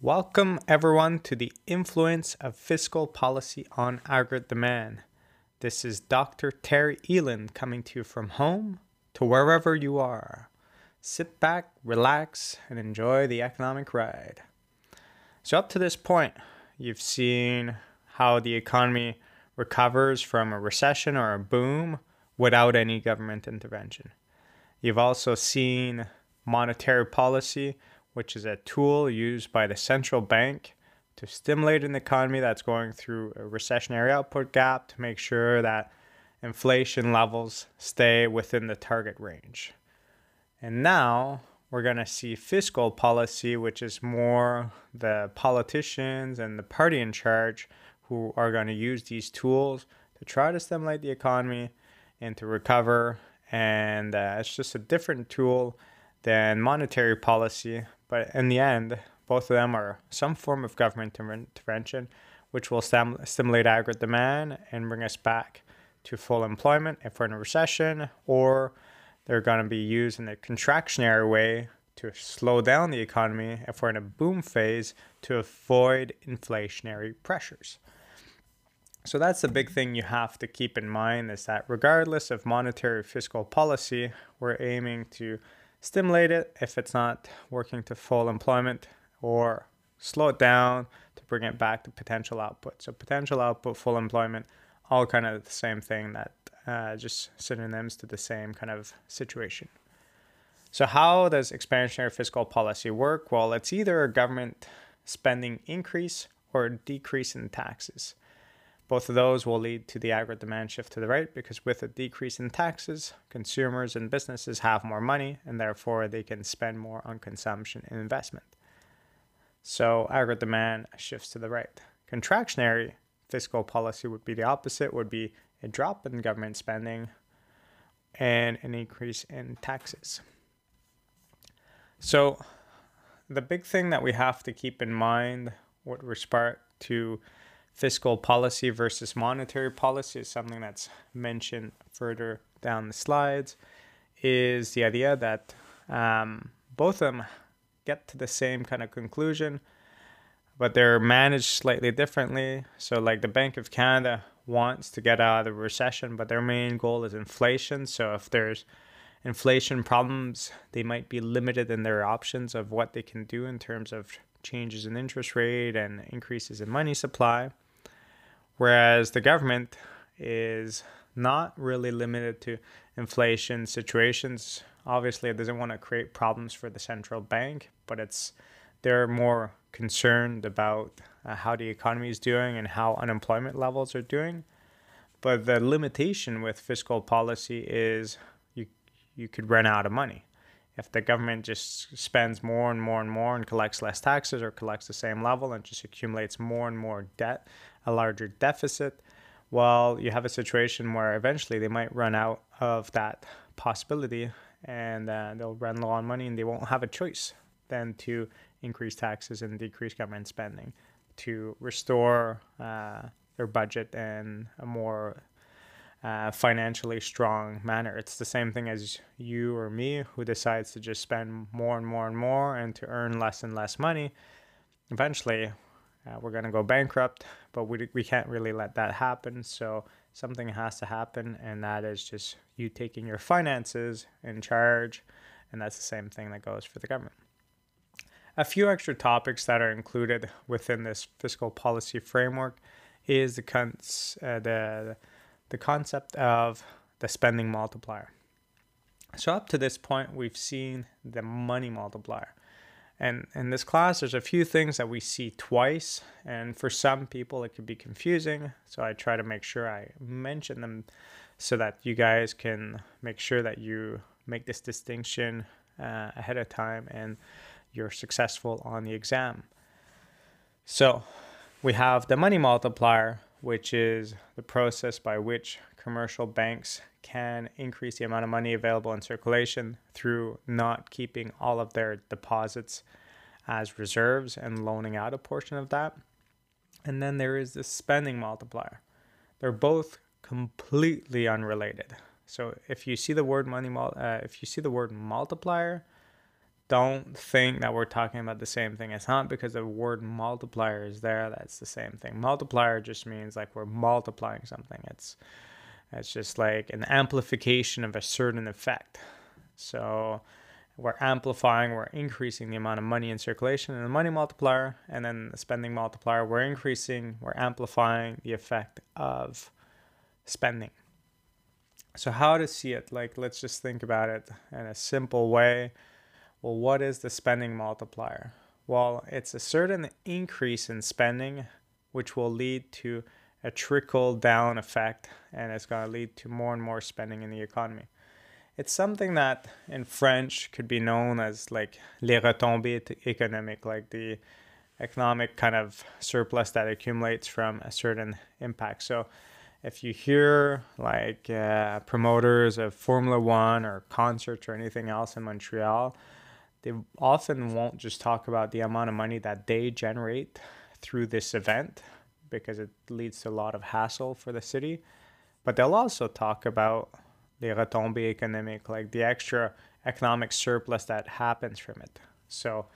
Welcome, everyone, to the influence of fiscal policy on aggregate demand. This is Dr. Terry Eland coming to you from home to wherever you are. Sit back, relax, and enjoy the economic ride. So, up to this point, you've seen how the economy recovers from a recession or a boom without any government intervention. You've also seen monetary policy which is a tool used by the central bank to stimulate an economy that's going through a recessionary output gap to make sure that inflation levels stay within the target range. And now we're going to see fiscal policy, which is more the politicians and the party in charge who are going to use these tools to try to stimulate the economy and to recover. And uh, it's just a different tool than monetary policy, but in the end, both of them are some form of government intervention, which will stim- stimulate aggregate demand and bring us back to full employment if we're in a recession, or they're going to be used in a contractionary way to slow down the economy if we're in a boom phase to avoid inflationary pressures. So that's the big thing you have to keep in mind is that regardless of monetary fiscal policy, we're aiming to stimulate it if it's not working to full employment or slow it down to bring it back to potential output. So potential output, full employment, all kind of the same thing that uh, just synonyms to the same kind of situation. So how does expansionary fiscal policy work? Well, it's either a government spending increase or a decrease in taxes. Both of those will lead to the aggregate demand shift to the right because with a decrease in taxes, consumers and businesses have more money and therefore they can spend more on consumption and investment. So aggregate demand shifts to the right. Contractionary fiscal policy would be the opposite, would be a drop in government spending and an increase in taxes. So the big thing that we have to keep in mind with respect to fiscal policy versus monetary policy is something that's mentioned further down the slides is the idea that um, both of them get to the same kind of conclusion but they're managed slightly differently. So like the bank of canada wants to get out of the recession but their main goal is inflation. So if there's inflation problems they might be limited in their options of what they can do in terms of changes in interest rate and increases in money supply Whereas the government is not really limited to inflation situations. Obviously, it doesn't want to create problems for the central bank, but it's they're more concerned about uh, how the economy is doing and how unemployment levels are doing. But the limitation with fiscal policy is you you could run out of money. If the government just spends more and more and more and collects less taxes or collects the same level and just accumulates more and more debt, a larger deficit, well, you have a situation where eventually they might run out of that possibility and uh, they'll run low on money and they won't have a choice than to increase taxes and decrease government spending to restore uh, their budget and a more uh, financially strong manner. It's the same thing as you or me who decides to just spend more and more and more and to earn less and less money. Eventually, uh, we're going to go bankrupt, but we, we can't really let that happen. So something has to happen, and that is just you taking your finances in charge. And that's the same thing that goes for the government. A few extra topics that are included within this fiscal policy framework is the, cons- uh, the, the concept of the spending multiplier. So, up to this point, we've seen the money multiplier. And in this class, there's a few things that we see twice, and for some people, it could be confusing. So I try to make sure I mention them so that you guys can make sure that you make this distinction uh, ahead of time and you're successful on the exam. So we have the money multiplier, which is the process by which commercial banks can increase the amount of money available in circulation through not keeping all of their deposits as reserves and loaning out a portion of that. And then there is the spending multiplier. They're both completely unrelated. So if you see the word money, uh, if you see the word multiplier, don't think that we're talking about the same thing. It's not because the word multiplier is there that's the same thing. Multiplier just means like we're multiplying something. It's it's just like an amplification of a certain effect. So we're amplifying, we're increasing the amount of money in circulation and the money multiplier, and then the spending multiplier, we're increasing, we're amplifying the effect of spending. So, how to see it? Like, let's just think about it in a simple way. Well, what is the spending multiplier? Well, it's a certain increase in spending, which will lead to a trickle down effect, and it's going to lead to more and more spending in the economy. It's something that in French could be known as like les retombées économiques, like the economic kind of surplus that accumulates from a certain impact. So if you hear like uh, promoters of Formula One or concerts or anything else in Montreal, they often won't just talk about the amount of money that they generate through this event because it leads to a lot of hassle for the city. But they'll also talk about the retombées économiques, like the extra economic surplus that happens from it. So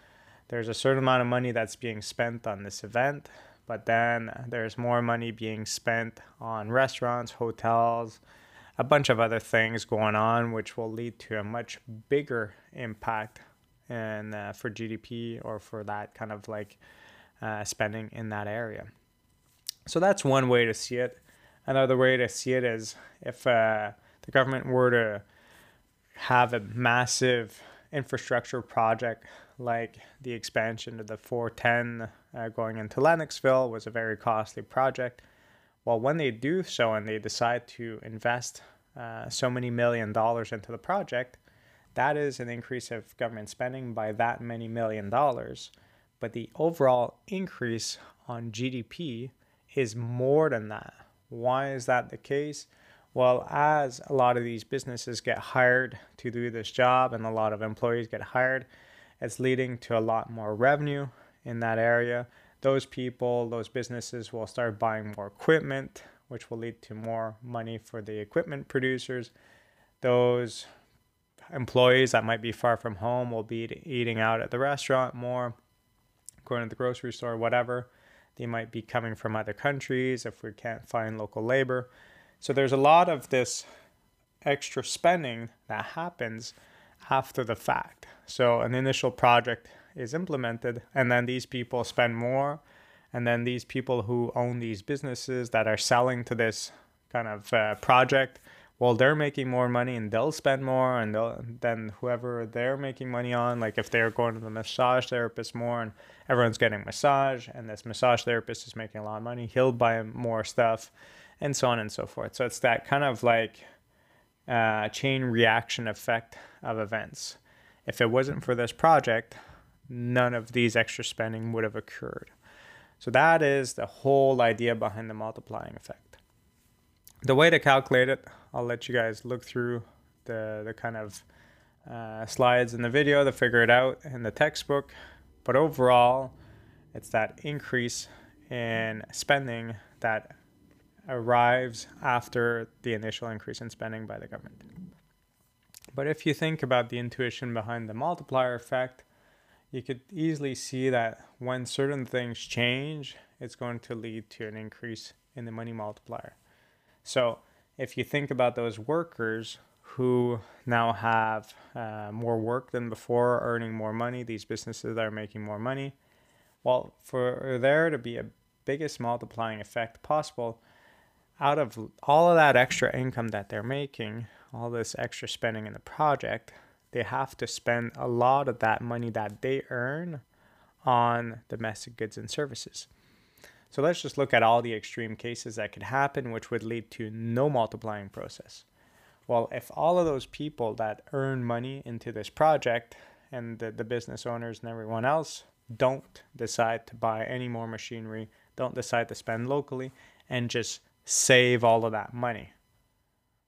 there's a certain amount of money that's being spent on this event, but then there's more money being spent on restaurants, hotels, a bunch of other things going on, which will lead to a much bigger impact and uh, for GDP or for that kind of like uh, spending in that area. So that's one way to see it. Another way to see it is if uh, the government were to have a massive infrastructure project like the expansion of the 410 uh, going into Lennoxville was a very costly project. Well, when they do so and they decide to invest uh, so many million dollars into the project, that is an increase of government spending by that many million dollars. But the overall increase on GDP is more than that. Why is that the case? Well, as a lot of these businesses get hired to do this job and a lot of employees get hired, it's leading to a lot more revenue in that area. Those people, those businesses will start buying more equipment, which will lead to more money for the equipment producers. Those employees that might be far from home will be eating out at the restaurant more, going to the grocery store, whatever. They might be coming from other countries if we can't find local labor. So there's a lot of this extra spending that happens after the fact. So an initial project is implemented, and then these people spend more, and then these people who own these businesses that are selling to this kind of uh, project, well, they're making more money and they'll spend more, and then whoever they're making money on, like if they're going to the massage therapist more, and everyone's getting massage, and this massage therapist is making a lot of money, he'll buy more stuff and so on and so forth. So it's that kind of like uh, chain reaction effect of events. If it wasn't for this project, none of these extra spending would have occurred. So that is the whole idea behind the multiplying effect. The way to calculate it, I'll let you guys look through the, the kind of uh, slides in the video to figure it out in the textbook. But overall, it's that increase in spending that arrives after the initial increase in spending by the government. But if you think about the intuition behind the multiplier effect, you could easily see that when certain things change, it's going to lead to an increase in the money multiplier. So if you think about those workers who now have uh, more work than before, earning more money, these businesses are making more money, well, for there to be a biggest multiplying effect possible, out of all of that extra income that they're making, all this extra spending in the project, they have to spend a lot of that money that they earn on domestic goods and services. So let's just look at all the extreme cases that could happen, which would lead to no multiplying process. Well, if all of those people that earn money into this project and the, the business owners and everyone else don't decide to buy any more machinery, don't decide to spend locally, and just save all of that money.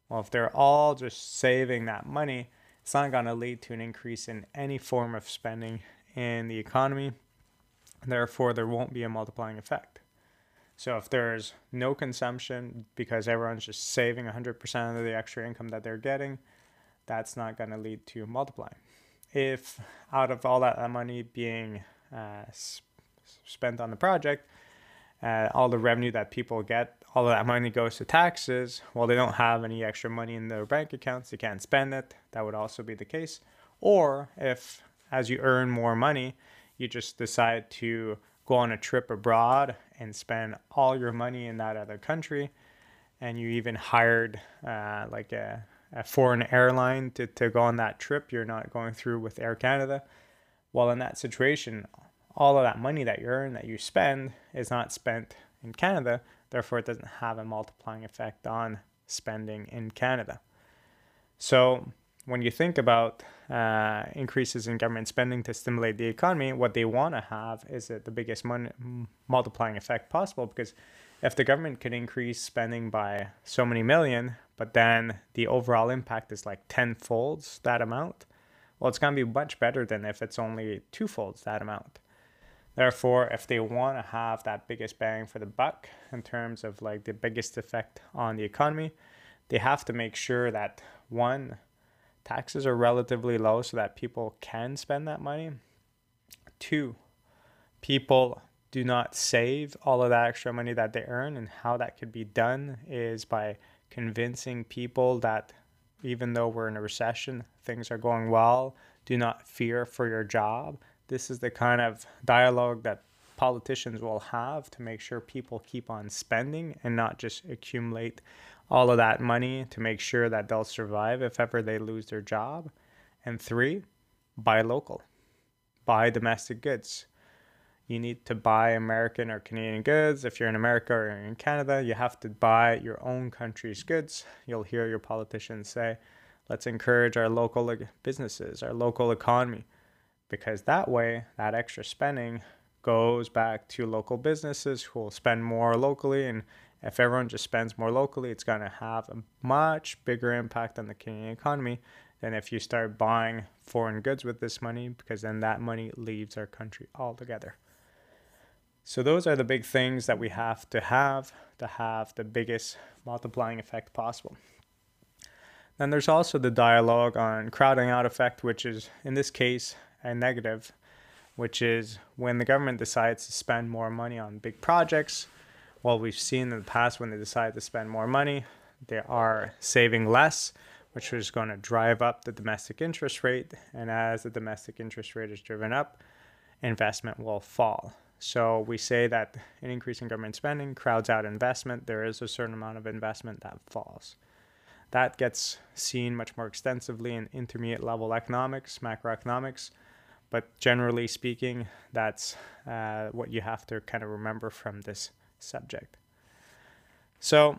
Well, if they're all just saving that money, it's not going to lead to an increase in any form of spending in the economy. Therefore, there won't be a multiplying effect. So, if there's no consumption because everyone's just saving 100% of the extra income that they're getting, that's not going to lead to multiplying. if out of all that money being uh, spent on the project, uh, all the revenue that people get, all of that money goes to taxes. Well, they don't have any extra money in their bank accounts, they can't spend it. That would also be the case. Or if, as you earn more money, you just decide to go on a trip abroad and spend all your money in that other country, and you even hired uh, like a, a foreign airline to, to go on that trip, you're not going through with Air Canada. Well, in that situation, all of that money that you earn, that you spend, is not spent in Canada. Therefore, it doesn't have a multiplying effect on spending in Canada. So, when you think about uh, increases in government spending to stimulate the economy, what they want to have is the biggest mon- multiplying effect possible. Because if the government can increase spending by so many million, but then the overall impact is like tenfolds that amount, well, it's going to be much better than if it's only twofolds that amount. Therefore, if they want to have that biggest bang for the buck in terms of like the biggest effect on the economy, they have to make sure that one, taxes are relatively low so that people can spend that money. Two, people do not save all of that extra money that they earn, and how that could be done is by convincing people that even though we're in a recession, things are going well, do not fear for your job this is the kind of dialogue that politicians will have to make sure people keep on spending and not just accumulate all of that money to make sure that they'll survive if ever they lose their job. And three, buy local, buy domestic goods. You need to buy American or Canadian goods. If you're in America or in Canada, you have to buy your own country's goods. You'll hear your politicians say, let's encourage our local businesses, our local economy because that way, that extra spending goes back to local businesses who will spend more locally. And if everyone just spends more locally, it's going to have a much bigger impact on the Canadian economy than if you start buying foreign goods with this money, because then that money leaves our country altogether. So, those are the big things that we have to have to have the biggest multiplying effect possible. Then there's also the dialogue on crowding out effect, which is in this case a negative, which is when the government decides to spend more money on big projects. Well, we've seen in the past when they decide to spend more money, they are saving less, which is going to drive up the domestic interest rate. And as the domestic interest rate is driven up, investment will fall. So we say that an increase in government spending crowds out investment. There is a certain amount of investment that falls. That gets seen much more extensively in intermediate level economics, macroeconomics, but generally speaking, that's uh, what you have to kind of remember from this subject. So,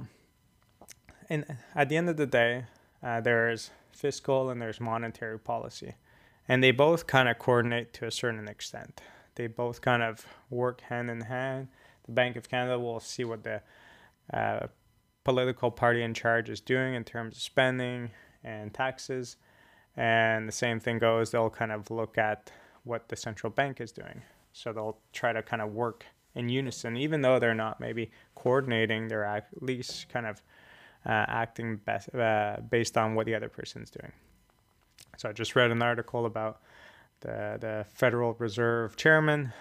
in, at the end of the day, uh, there's fiscal and there's monetary policy. And they both kind of coordinate to a certain extent. They both kind of work hand in hand. The Bank of Canada will see what the uh, political party in charge is doing in terms of spending and taxes. And the same thing goes, they'll kind of look at what the central bank is doing. So they'll try to kind of work in unison, even though they're not maybe coordinating, they're at least kind of uh, acting best, uh, based on what the other person's doing. So I just read an article about the, the Federal Reserve chairman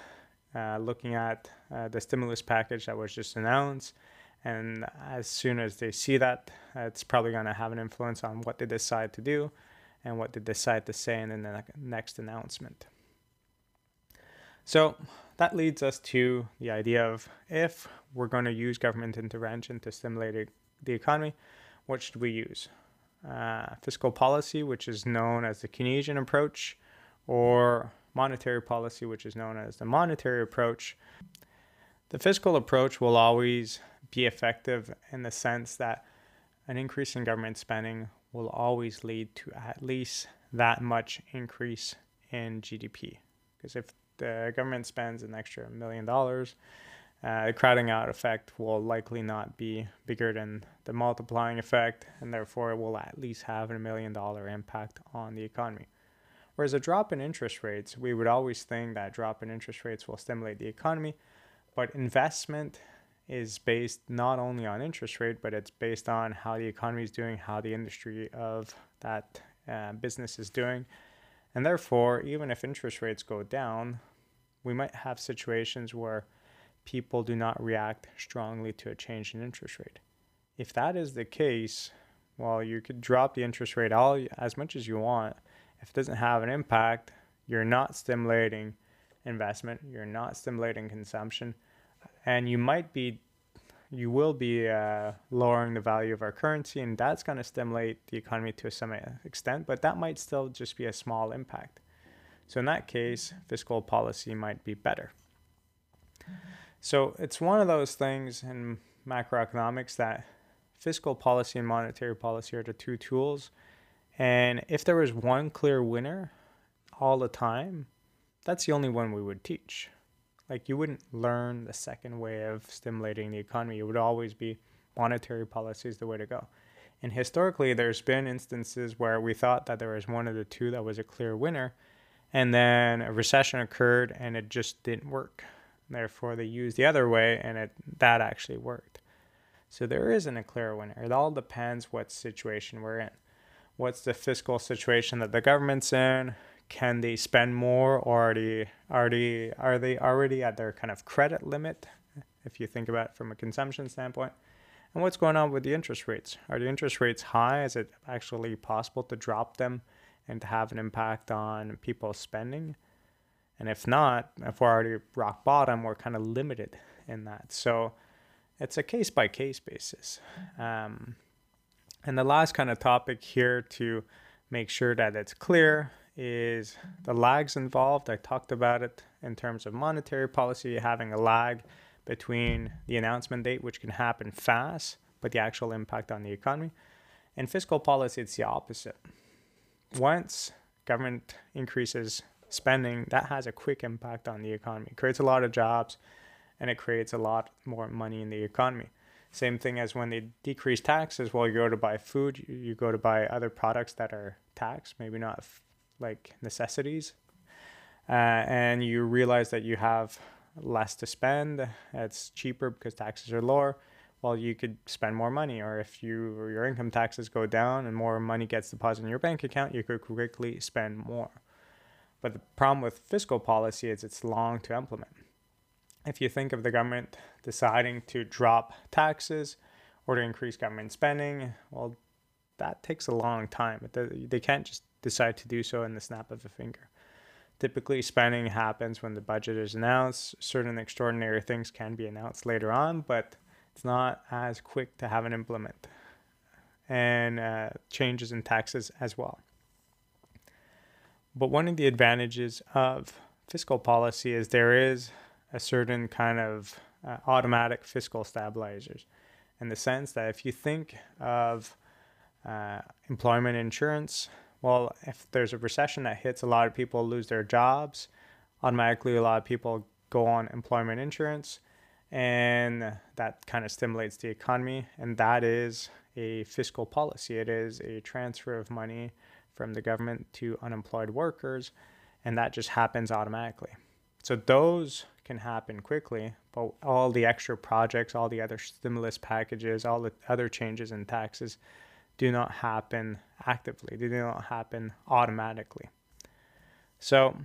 uh, looking at uh, the stimulus package that was just announced. And as soon as they see that, it's probably going to have an influence on what they decide to do and what they decide to say in the next announcement. So that leads us to the idea of if we're going to use government intervention to stimulate the economy, what should we use? Uh, fiscal policy, which is known as the Keynesian approach, or monetary policy, which is known as the monetary approach. The fiscal approach will always be effective in the sense that an increase in government spending will always lead to at least that much increase in GDP. Because if the government spends an extra million dollars, uh, the crowding out effect will likely not be bigger than the multiplying effect, and therefore it will at least have a million dollar impact on the economy. Whereas a drop in interest rates, we would always think that drop in interest rates will stimulate the economy, but investment is based not only on interest rate, but it's based on how the economy is doing, how the industry of that uh, business is doing, And therefore, even if interest rates go down, we might have situations where people do not react strongly to a change in interest rate. If that is the case, well, you could drop the interest rate all as much as you want. If it doesn't have an impact, you're not stimulating investment, you're not stimulating consumption, and you might be you will be uh, lowering the value of our currency, and that's going to stimulate the economy to a some extent, but that might still just be a small impact. So, in that case, fiscal policy might be better. So, it's one of those things in macroeconomics that fiscal policy and monetary policy are the two tools. And if there was one clear winner all the time, that's the only one we would teach. Like you wouldn't learn the second way of stimulating the economy. It would always be monetary policy is the way to go. And historically, there's been instances where we thought that there was one of the two that was a clear winner, and then a recession occurred and it just didn't work. Therefore, they used the other way, and it that actually worked. So there isn't a clear winner. It all depends what situation we're in. What's the fiscal situation that the government's in? Can they spend more or are they already are they already at their kind of credit limit if you think about it from a consumption standpoint? And what's going on with the interest rates? Are the interest rates high? Is it actually possible to drop them and to have an impact on people's spending? And if not if we're already rock bottom we're kind of limited in that. So it's a case by case basis. Um, and the last kind of topic here to make sure that it's clear is the lags involved. I talked about it in terms of monetary policy, having a lag between the announcement date, which can happen fast, but the actual impact on the economy. In fiscal policy, it's the opposite. Once government increases spending, that has a quick impact on the economy. It creates a lot of jobs and it creates a lot more money in the economy. Same thing as when they decrease taxes. Well, you go to buy food, you go to buy other products that are taxed, maybe not like necessities, uh, and you realize that you have less to spend. It's cheaper because taxes are lower. Well, you could spend more money, or if you or your income taxes go down and more money gets deposited in your bank account, you could quickly spend more. But the problem with fiscal policy is it's long to implement. If you think of the government deciding to drop taxes or to increase government spending, well, that takes a long time. They can't just decide to do so in the snap of a finger. Typically, spending happens when the budget is announced. Certain extraordinary things can be announced later on, but it's not as quick to have an implement. And uh, changes in taxes as well. But one of the advantages of fiscal policy is there is a certain kind of uh, automatic fiscal stabilizers in the sense that if you think of uh, employment insurance, well, if there's a recession that hits, a lot of people lose their jobs. Automatically, a lot of people go on employment insurance, and that kind of stimulates the economy. And that is a fiscal policy. It is a transfer of money from the government to unemployed workers, and that just happens automatically. So those can happen quickly, but all the extra projects, all the other stimulus packages, all the other changes in taxes do not happen actively, they do not happen automatically. So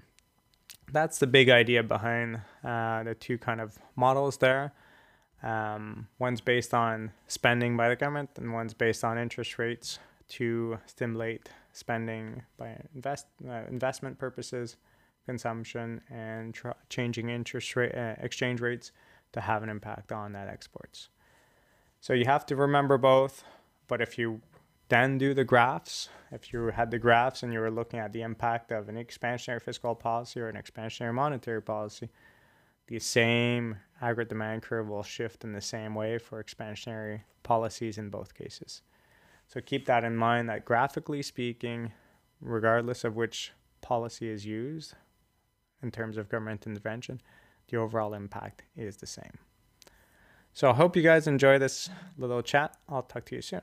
that's the big idea behind uh, the two kind of models there. Um, one's based on spending by the government, and one's based on interest rates to stimulate spending by invest uh, investment purposes, consumption, and tr- changing interest rate uh, exchange rates to have an impact on net exports. So you have to remember both. But if you then do the graphs. If you had the graphs and you were looking at the impact of an expansionary fiscal policy or an expansionary monetary policy, the same aggregate demand curve will shift in the same way for expansionary policies in both cases. So keep that in mind that graphically speaking, regardless of which policy is used in terms of government intervention, the overall impact is the same. So I hope you guys enjoy this little chat. I'll talk to you soon.